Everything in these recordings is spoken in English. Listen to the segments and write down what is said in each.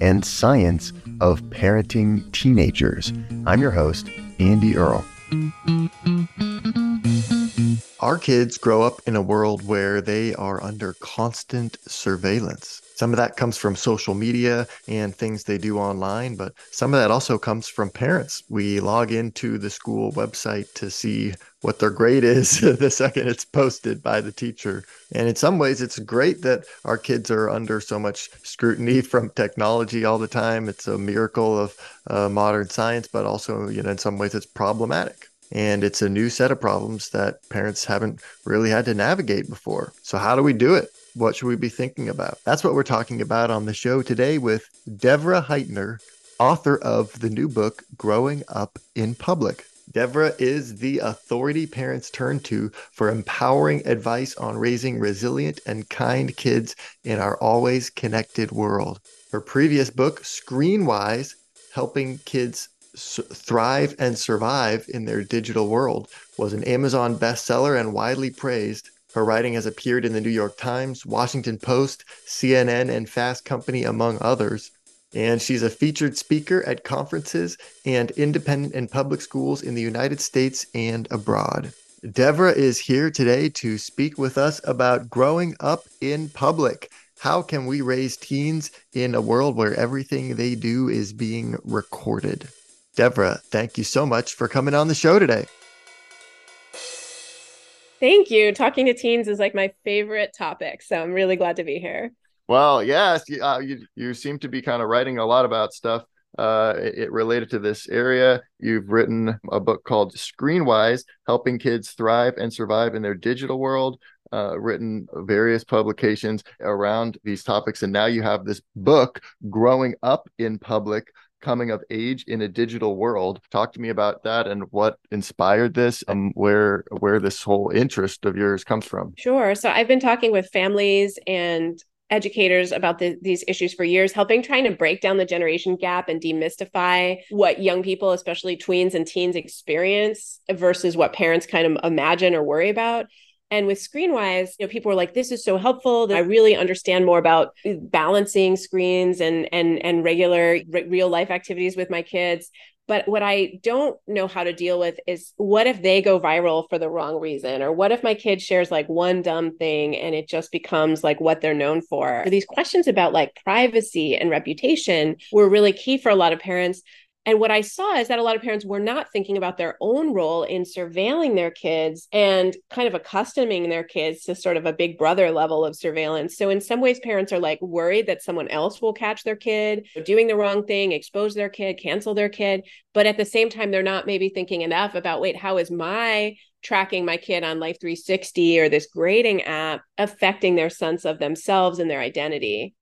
and science of parenting teenagers. I'm your host, Andy Earle. Our kids grow up in a world where they are under constant surveillance. Some of that comes from social media and things they do online, but some of that also comes from parents. We log into the school website to see what their grade is the second it's posted by the teacher. And in some ways, it's great that our kids are under so much scrutiny from technology all the time. It's a miracle of uh, modern science, but also, you know, in some ways, it's problematic. And it's a new set of problems that parents haven't really had to navigate before. So, how do we do it? What should we be thinking about? That's what we're talking about on the show today with Devorah Heitner, author of the new book, Growing Up in Public. Devorah is the authority parents turn to for empowering advice on raising resilient and kind kids in our always connected world. Her previous book, Screenwise, helping kids thrive and survive in their digital world, was an Amazon bestseller and widely praised. Her writing has appeared in the New York Times, Washington Post, CNN, and Fast Company, among others. And she's a featured speaker at conferences and independent and public schools in the United States and abroad. Devorah is here today to speak with us about growing up in public. How can we raise teens in a world where everything they do is being recorded? Devorah, thank you so much for coming on the show today. Thank you. Talking to teens is like my favorite topic. So I'm really glad to be here. Well, yes, you, uh, you, you seem to be kind of writing a lot about stuff uh, it, related to this area. You've written a book called Screenwise Helping Kids Thrive and Survive in Their Digital World, uh, written various publications around these topics. And now you have this book, Growing Up in Public coming of age in a digital world. Talk to me about that and what inspired this and where where this whole interest of yours comes from. Sure. So I've been talking with families and educators about the, these issues for years, helping trying to break down the generation gap and demystify what young people, especially tweens and teens, experience versus what parents kind of imagine or worry about. And with Screenwise, you know, people were like, "This is so helpful. I really understand more about uh, balancing screens and and and regular real life activities with my kids." But what I don't know how to deal with is what if they go viral for the wrong reason? Or what if my kid shares like one dumb thing and it just becomes like what they're known for? These questions about like privacy and reputation were really key for a lot of parents and what I saw is that a lot of parents were not thinking about their own role in surveilling their kids and kind of accustoming their kids to sort of a big brother level of surveillance. So, in some ways, parents are like worried that someone else will catch their kid doing the wrong thing, expose their kid, cancel their kid. But at the same time, they're not maybe thinking enough about wait, how is my tracking my kid on Life 360 or this grading app affecting their sense of themselves and their identity?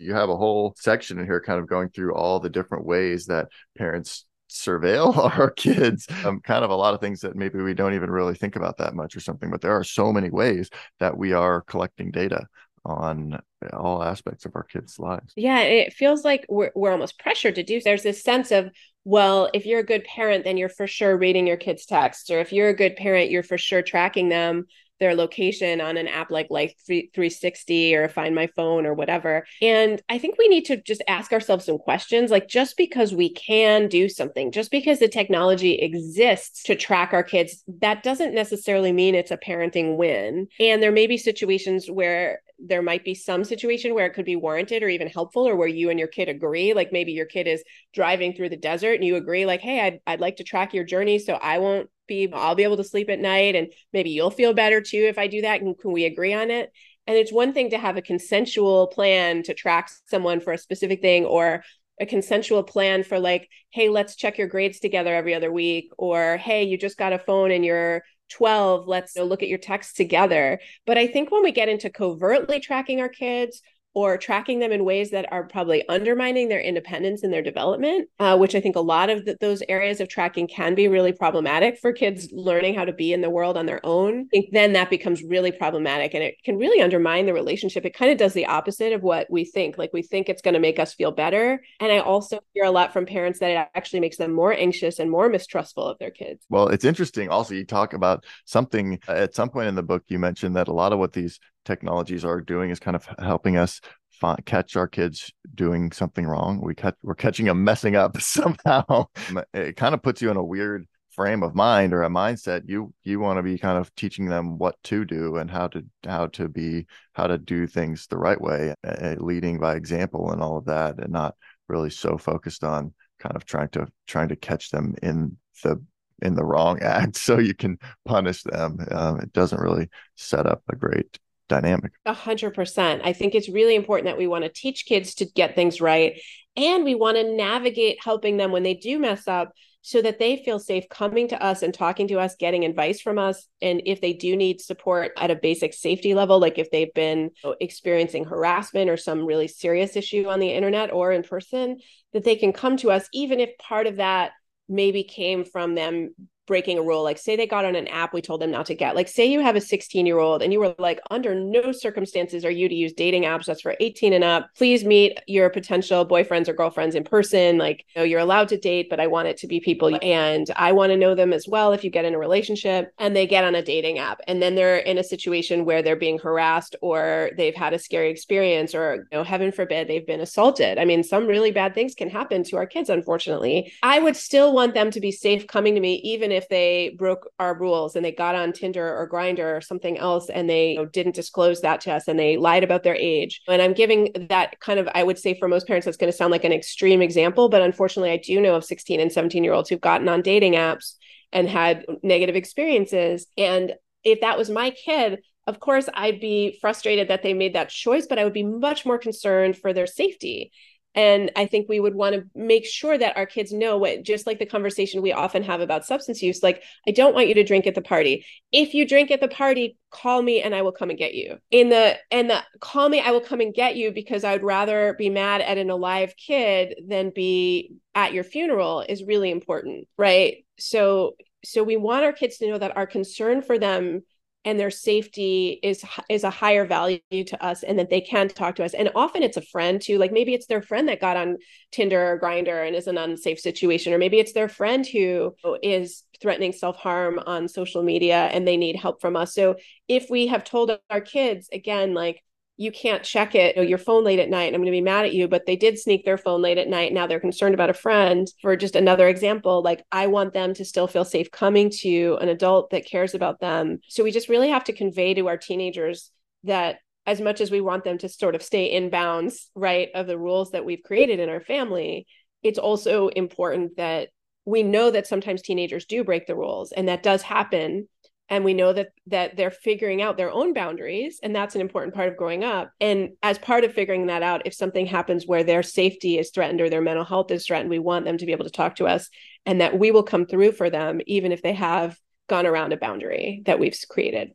You have a whole section in here kind of going through all the different ways that parents surveil our kids. Um, kind of a lot of things that maybe we don't even really think about that much or something but there are so many ways that we are collecting data on all aspects of our kids lives. Yeah it feels like we're, we're almost pressured to do. There's this sense of well if you're a good parent then you're for sure reading your kids texts or if you're a good parent you're for sure tracking them their location on an app like Life 360 or Find My Phone or whatever. And I think we need to just ask ourselves some questions like just because we can do something, just because the technology exists to track our kids, that doesn't necessarily mean it's a parenting win. And there may be situations where there might be some situation where it could be warranted or even helpful or where you and your kid agree like maybe your kid is driving through the desert and you agree like hey I'd, I'd like to track your journey so i won't be i'll be able to sleep at night and maybe you'll feel better too if i do that. And can we agree on it? And it's one thing to have a consensual plan to track someone for a specific thing or a consensual plan for like hey let's check your grades together every other week or hey you just got a phone and you're 12 let's look at your texts together. But i think when we get into covertly tracking our kids or tracking them in ways that are probably undermining their independence and their development, uh, which I think a lot of the, those areas of tracking can be really problematic for kids learning how to be in the world on their own. I think then that becomes really problematic and it can really undermine the relationship. It kind of does the opposite of what we think. Like we think it's going to make us feel better. And I also hear a lot from parents that it actually makes them more anxious and more mistrustful of their kids. Well, it's interesting. Also, you talk about something at some point in the book, you mentioned that a lot of what these technologies are doing is kind of helping us find, catch our kids doing something wrong. We catch we're catching them messing up somehow. it kind of puts you in a weird frame of mind or a mindset you you want to be kind of teaching them what to do and how to how to be how to do things the right way uh, leading by example and all of that and not really so focused on kind of trying to trying to catch them in the in the wrong act so you can punish them um, it doesn't really set up a great dynamic. A hundred percent. I think it's really important that we want to teach kids to get things right. And we want to navigate helping them when they do mess up so that they feel safe coming to us and talking to us, getting advice from us. And if they do need support at a basic safety level, like if they've been experiencing harassment or some really serious issue on the internet or in person, that they can come to us, even if part of that maybe came from them breaking a rule like say they got on an app we told them not to get like say you have a 16 year old and you were like under no circumstances are you to use dating apps that's for 18 and up. Please meet your potential boyfriends or girlfriends in person like you know, you're allowed to date but i want it to be people and i want to know them as well if you get in a relationship and they get on a dating app and then they're in a situation where they're being harassed or they've had a scary experience or you know heaven forbid they've been assaulted. I mean some really bad things can happen to our kids unfortunately. I would still want them to be safe coming to me even if if they broke our rules and they got on Tinder or Grindr or something else and they you know, didn't disclose that to us and they lied about their age. And I'm giving that kind of, I would say for most parents, that's going to sound like an extreme example, but unfortunately, I do know of 16 and 17 year olds who've gotten on dating apps and had negative experiences. And if that was my kid, of course, I'd be frustrated that they made that choice, but I would be much more concerned for their safety and i think we would want to make sure that our kids know what just like the conversation we often have about substance use like i don't want you to drink at the party. If you drink at the party call me and i will come and get you. In the and the call me i will come and get you because i would rather be mad at an alive kid than be at your funeral is really important right? So so we want our kids to know that our concern for them and their safety is is a higher value to us and that they can talk to us. And often it's a friend too like maybe it's their friend that got on tinder or Grindr and is an unsafe situation or maybe it's their friend who is threatening self-harm on social media and they need help from us. So if we have told our kids again like you can't check it you know, your phone late at night i'm going to be mad at you but they did sneak their phone late at night. Now they're concerned about a friend for just another example like i want them to still feel safe coming to an adult that cares about them. So we just really have to convey to our teenagers that as much as we want them to sort of stay in bounds right of the rules that we've created in our family it's also important that we know that sometimes teenagers do break the rules and that does happen and we know that that they're figuring out their own boundaries and that's an important part of growing up. And as part of figuring that out if something happens where their safety is threatened or their mental health is threatened we want them to be able to talk to us and that we will come through for them even if they have gone around a boundary that we've created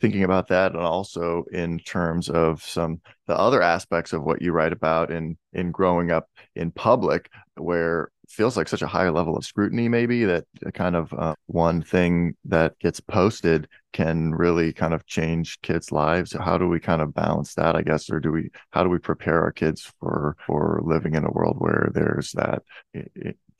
thinking about that and also in terms of some the other aspects of what you write about in in growing up in public where feels like such a high level of scrutiny maybe that kind of uh, one thing that gets posted can really kind of change kids lives. How do we kind of balance that i guess or do we how do we prepare our kids for for living in a world where there's that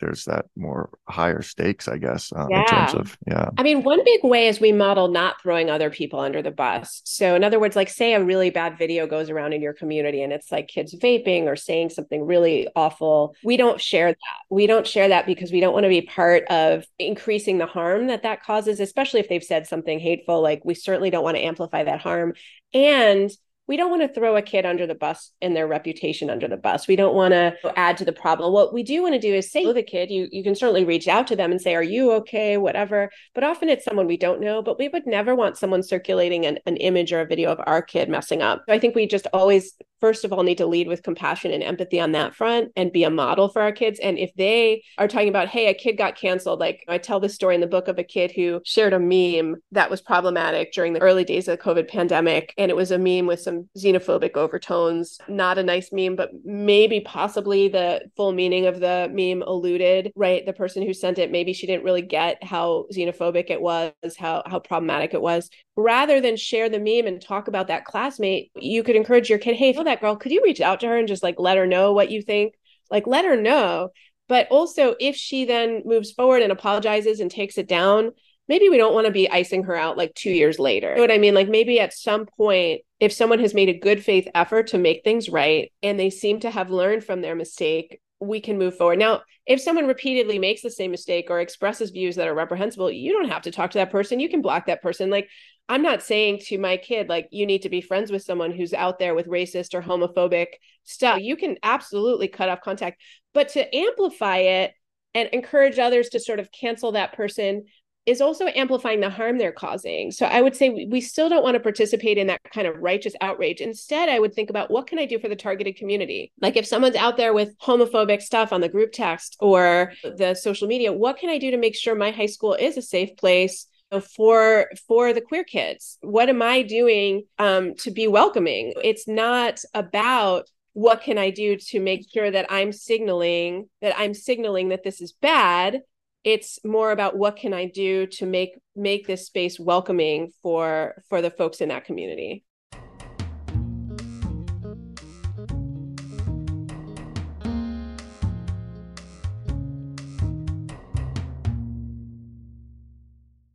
there's that more higher stakes, I guess, yeah. in terms of yeah. I mean, one big way is we model not throwing other people under the bus. So, in other words, like say a really bad video goes around in your community and it's like kids vaping or saying something really awful. We don't share that. We don't share that because we don't want to be part of increasing the harm that that causes, especially if they've said something hateful. Like we certainly don't want to amplify that harm. And we don't want to throw a kid under the bus and their reputation under the bus. We don't want to add to the problem. What we do want to do is say to the kid, you you can certainly reach out to them and say, "Are you okay?" Whatever. But often it's someone we don't know. But we would never want someone circulating an, an image or a video of our kid messing up. So I think we just always first of all need to lead with compassion and empathy on that front and be a model for our kids. And if they are talking about, hey, a kid got canceled, like I tell this story in the book of a kid who shared a meme that was problematic during the early days of the COVID pandemic. And it was a meme with some xenophobic overtones. Not a nice meme, but maybe possibly the full meaning of the meme eluded, right? The person who sent it, maybe she didn't really get how xenophobic it was, how how problematic it was. Rather than share the meme and talk about that classmate, you could encourage your kid, hey, feel that girl, could you reach out to her and just like let her know what you think? Like let her know. But also if she then moves forward and apologizes and takes it down, maybe we don't want to be icing her out like two years later. You know what I mean? Like maybe at some point, if someone has made a good faith effort to make things right and they seem to have learned from their mistake, we can move forward. Now, if someone repeatedly makes the same mistake or expresses views that are reprehensible, you don't have to talk to that person. You can block that person. Like, I'm not saying to my kid, like, you need to be friends with someone who's out there with racist or homophobic stuff. You can absolutely cut off contact, but to amplify it and encourage others to sort of cancel that person is also amplifying the harm they're causing. So I would say we, still don't want to participate in that kind of righteous outrage. Instead, I would think about what can I do for the targeted community? Like if someone's out there with homophobic stuff on the group text or the social media, what can I do to make sure my high school is a safe place for for the queer kids what am i doing um, to be welcoming? It's not about what can i do to make sure that i'm signaling that i'm signaling that this is bad. It's more about what can i do to make make this space welcoming for for the folks in that community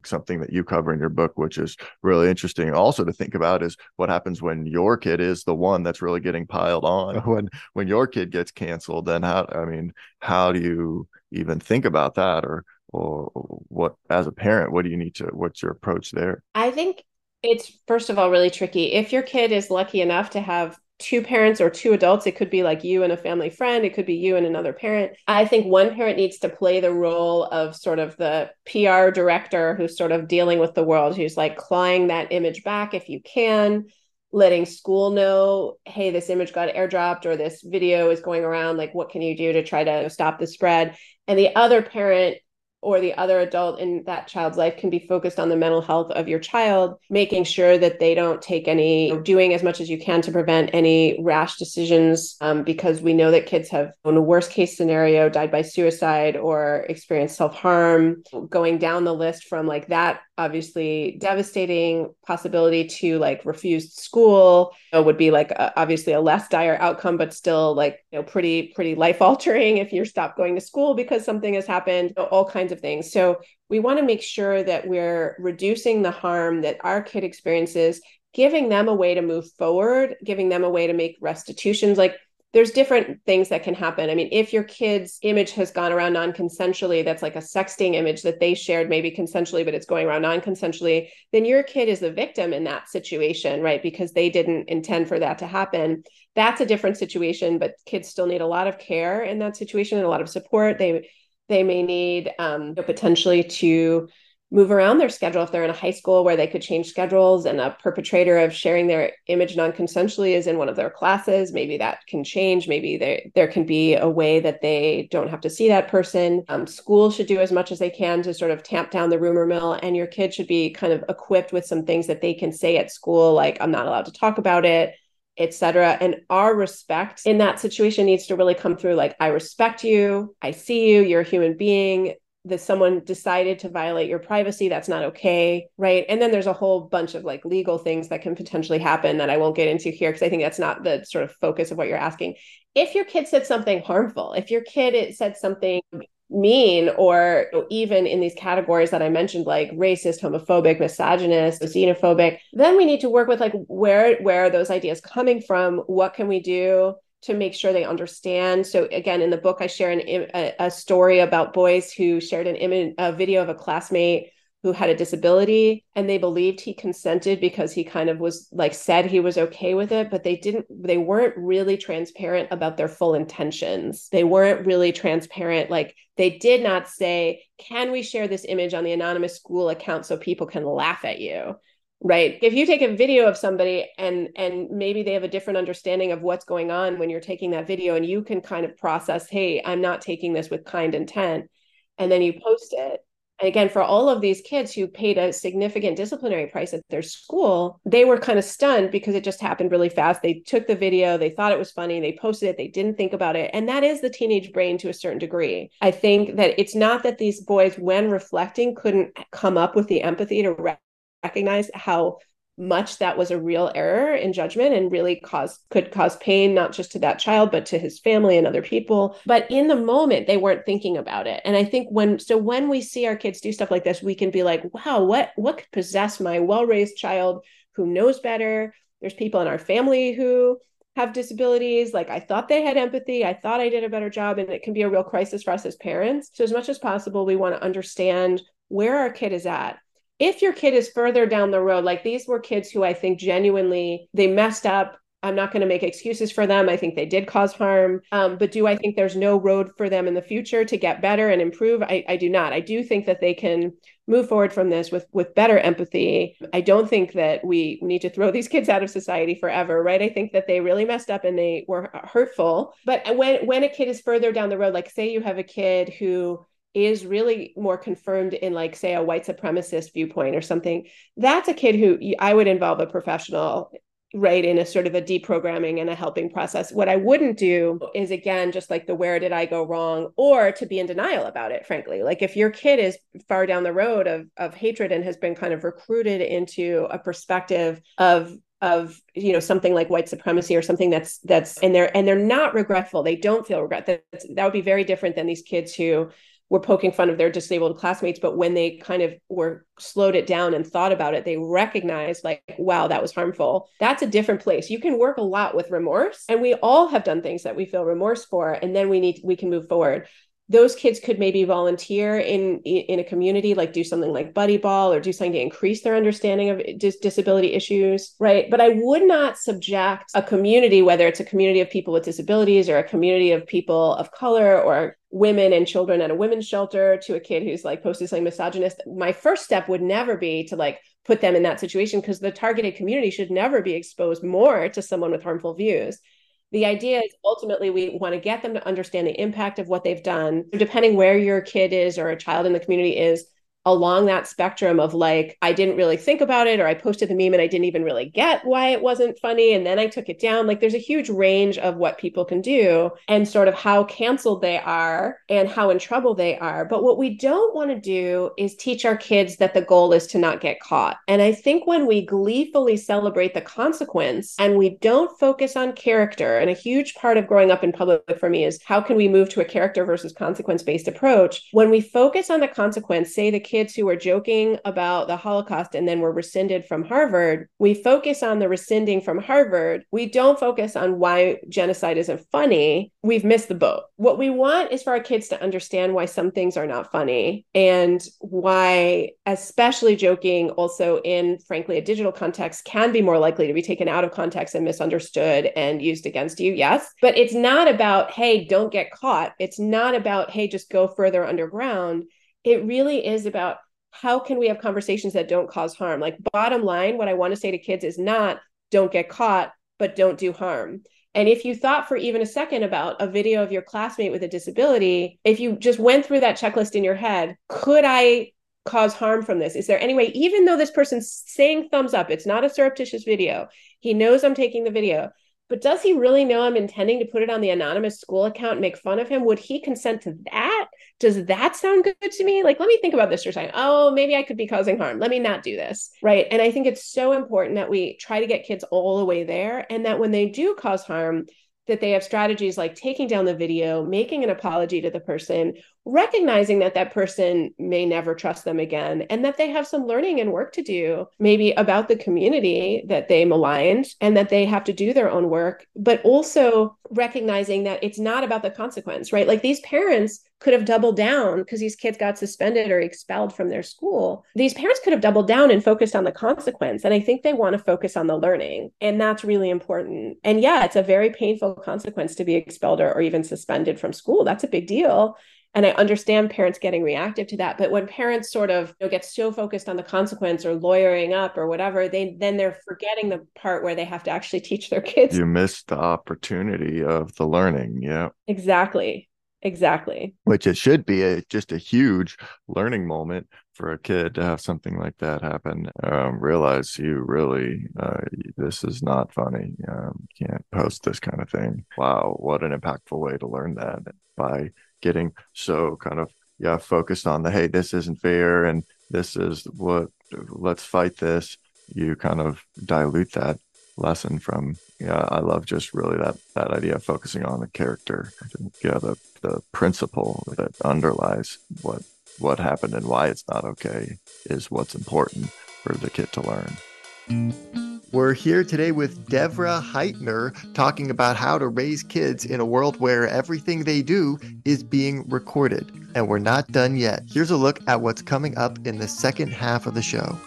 something that you cover in your book, which is really interesting. Also to think about is what happens when your kid is the one that's really getting piled on. When when your kid gets canceled, then how I mean, how do you even think about that or or what as a parent, what do you need to what's your approach there? I think it's first of all really tricky. If your kid is lucky enough to have two parents or two adults. It could be like you and a family friend. It could be you and another parent. I think one parent needs to play the role of sort of the PR director who's sort of dealing with the world, who's like clawing that image back if you can, letting school know, hey, this image got airdropped or this video is going around. Like, what can you do to try to stop the spread? And the other parent or the other adult in that child's life can be focused on the mental health of your child, making sure that they don't take any, doing as much as you can to prevent any rash decisions, um, because we know that kids have, in a worst case scenario, died by suicide or experienced self harm. Going down the list from like that obviously devastating possibility to like refuse school know, would be like a, obviously a less dire outcome but still like you know pretty pretty life altering if you're stopped going to school because something has happened you know, all kinds of things. So we want to make sure that we're reducing the harm that our kid experiences giving them a way to move forward giving them a way to make restitutions. Like there's different things that can happen. I mean, if your kid's image has gone around non consensually, that's like a sexting image that they shared maybe consensually, but it's going around non consensually, then your kid is the victim in that situation, right? Because they didn't intend for that to happen. That's a different situation, but kids still need a lot of care in that situation and a lot of support. They they may need um, potentially to move around their schedule if they're in a high school where they could change schedules and a perpetrator of sharing their image non-consensually is in one of their classes. Maybe that can change. Maybe there there can be a way that they don't have to see that person. Um, school should do as much as they can to sort of tamp down the rumor mill and your kid should be kind of equipped with some things that they can say at school like i'm not allowed to talk about it etc and our respect in that situation needs to really come through like i respect you. I see you. You're a human being that someone decided to violate your privacy that's not okay right? And then there's a whole bunch of like legal things that can potentially happen that i won't get into here because i think that's not the sort of focus of what you're asking. If your kid said something harmful if your kid it said something mean or even in these categories that i mentioned like racist homophobic misogynist xenophobic then we need to work with like where where are those ideas coming from? What can we do to make sure they understand. So again, in the book, I share an, a, a story about boys who shared an image, a video of a classmate who had a disability and they believed he consented because he kind of was like said he was okay with it but they didn't they weren't really transparent about their full intentions. They weren't really transparent. Like they did not say can we share this image on the anonymous school account so people can laugh at you right if you take a video of somebody and and maybe they have a different understanding of what's going on when you're taking that video and you can kind of process hey i'm not taking this with kind intent and then you post it and again, for all of these kids who paid a significant disciplinary price at their school, they were kind of stunned because it just happened really fast. They took the video, they thought it was funny, they posted it, they didn't think about it. And that is the teenage brain to a certain degree. I think that it's not that these boys, when reflecting, couldn't come up with the empathy to recognize how much that was a real error in judgment and really cause could cause pain not just to that child but to his family and other people. But in the moment they weren't thinking about it. And i think when so when we see our kids do stuff like this we can be like wow what what could possess my well-raised child who knows better? There's people in our family who have disabilities. Like i thought they had empathy. I thought i did a better job. And it can be a real crisis for us as parents. So as much as possible we want to understand where our kid is at if your kid is further down the road like these were kids who i think genuinely they messed up. I'm not going to make excuses for them. I think they did cause harm. Um, but do i think there's no road for them in the future to get better and improve? I, I do not. I do think that they can move forward from this with with better empathy. I don't think that we need to throw these kids out of society forever right? I think that they really messed up and they were hurtful. But when when a kid is further down the road like say you have a kid who is really more confirmed in like say a white supremacist viewpoint or something that's a kid who i would involve a professional right in a sort of a deprogramming and a helping process. What i wouldn't do is again just like the where did i go wrong or to be in denial about it frankly. Like if your kid is far down the road of of hatred and has been kind of recruited into a perspective of of you know something like white supremacy or something that's that's and they're and they're not regretful they don't feel regret that that would be very different than these kids who were poking fun of their disabled classmates but when they kind of were slowed it down and thought about it they recognized like wow that was harmful. That's a different place. You can work a lot with remorse and we all have done things that we feel remorse for and then we need we can move forward those kids could maybe volunteer in in a community like do something like buddy ball or do something to increase their understanding of dis- disability issues right? But i would not subject a community whether it's a community of people with disabilities or a community of people of color or women and children at a women's shelter to a kid who's like posted something misogynist my first step would never be to like put them in that situation because the targeted community should never be exposed more to someone with harmful views the idea is ultimately we want to get them to understand the impact of what they've done depending where your kid is or a child in the community is along that spectrum of like I didn't really think about it or I posted the meme and I didn't even really get why it wasn't funny and then I took it down. Like there's a huge range of what people can do and sort of how canceled they are and how in trouble they are. But what we don't want to do is teach our kids that the goal is to not get caught. And I think when we gleefully celebrate the consequence and we don't focus on character and a huge part of growing up in public for me is how can we move to a character versus consequence based approach when we focus on the consequence say the kid kids who were joking about the Holocaust and then were rescinded from Harvard, we focus on the rescinding from Harvard. We don't focus on why genocide isn't funny. We've missed the boat. What we want is for our kids to understand why some things are not funny and why, especially joking, also in frankly a digital context, can be more likely to be taken out of context and misunderstood and used against you. Yes. But it's not about, hey, don't get caught. It's not about, hey, just go further underground it really is about how can we have conversations that don't cause harm? Like bottom line what i want to say to kids is not don't get caught but don't do harm. And if you thought for even a second about a video of your classmate with a disability if you just went through that checklist in your head could i cause harm from this? Is there any way even though this person's saying thumbs up it's not a surreptitious video he knows i'm taking the video but does he really know I'm intending to put it on the anonymous school account and make fun of him? Would he consent to that? Does that sound good to me? Like, let me think about this for a second. Oh, maybe I could be causing harm. Let me not do this. Right. And I think it's so important that we try to get kids all the way there and that when they do cause harm, that they have strategies like taking down the video, making an apology to the person, recognizing that that person may never trust them again, and that they have some learning and work to do, maybe about the community that they maligned, and that they have to do their own work, but also recognizing that it's not about the consequence, right? Like these parents could have doubled down because these kids got suspended or expelled from their school. These parents could have doubled down and focused on the consequence. And I think they want to focus on the learning. And that's really important. And yeah, it's a very painful consequence to be expelled or, or even suspended from school. That's a big deal. And I understand parents getting reactive to that. But when parents sort of you know, get so focused on the consequence or lawyering up or whatever, they then they're forgetting the part where they have to actually teach their kids. You missed the opportunity of the learning. Yeah. Exactly. Exactly. Which it should be a, just a huge learning moment for a kid to have something like that happen. Um, realize you really, uh, this is not funny. Um, can't post this kind of thing. Wow, what an impactful way to learn that by getting so kind of yeah focused on the hey, this isn't fair and this is what let's fight this. You kind of dilute that lesson from yeah i love just really that that idea of focusing on the character yeah the the principle that underlies what what happened and why it's not okay is what's important for the kid to learn we're here today with Devorah Heitner talking about how to raise kids in a world where everything they do is being recorded. And we're not done yet. Here's a look at what's coming up in the second half of the show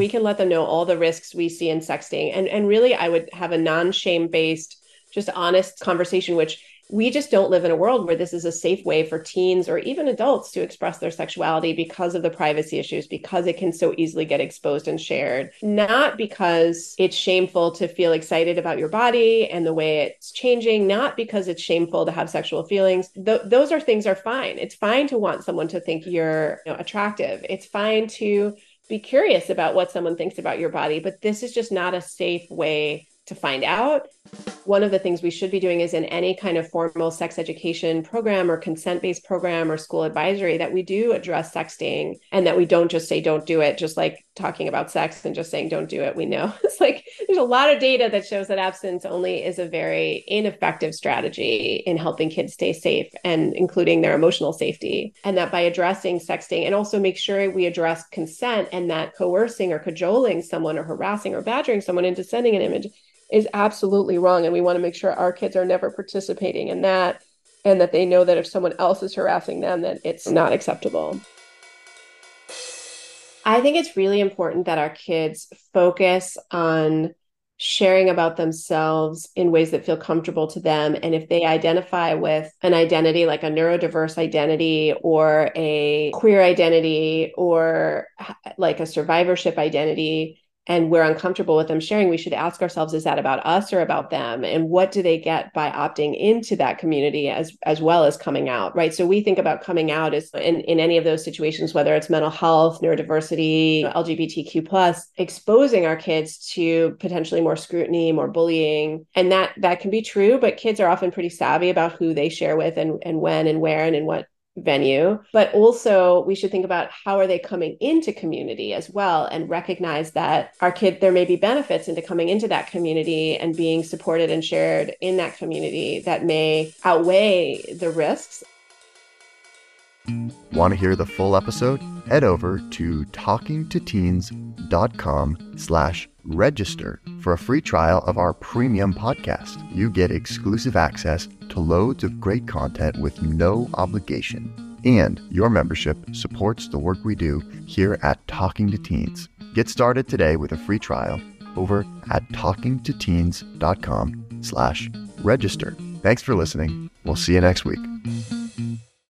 we can let them know all the risks we see in sexting and and really i would have a non-shame based just honest conversation which we just don't live in a world where this is a safe way for teens or even adults to express their sexuality because of the privacy issues, because it can so easily get exposed and shared. Not because it's shameful to feel excited about your body and the way it's changing, not because it's shameful to have sexual feelings. Th- those are things are fine. It's fine to want someone to think you're you know, attractive. It's fine to be curious about what someone thinks about your body, but this is just not a safe way to find out. One of the things we should be doing is in any kind of formal sex education program or consent based program or school advisory that we do address sexting and that we don't just say don't do it, just like talking about sex and just saying don't do it. We know it's like there's a lot of data that shows that abstinence only is a very ineffective strategy in helping kids stay safe and including their emotional safety. And that by addressing sexting and also make sure we address consent and that coercing or cajoling someone or harassing or badgering someone into sending an image is absolutely wrong. And we want to make sure our kids are never participating in that and that they know that if someone else is harassing them, that it's not acceptable. I think it's really important that our kids focus on sharing about themselves in ways that feel comfortable to them. And if they identify with an identity like a neurodiverse identity or a queer identity or like a survivorship identity, and we're uncomfortable with them sharing, we should ask ourselves, is that about us or about them? And what do they get by opting into that community as, as well as coming out, right? So we think about coming out as in, in any of those situations, whether it's mental health, neurodiversity, LGBTQ plus, exposing our kids to potentially more scrutiny, more bullying. And that that can be true, but kids are often pretty savvy about who they share with and, and when and where and in what venue but also we should think about how are they coming into community as well and recognize that our kid there may be benefits into coming into that community and being supported and shared in that community that may outweigh the risks. Want to hear the full episode? Head over to talkingtoteens.com slash register for a free trial of our premium podcast you get exclusive access to loads of great content with no obligation. And your membership supports the work we do here at Talking to Teens. Get started today with a free trial over at talkingtoteens.com slash register. Thanks for listening. We'll see you next week.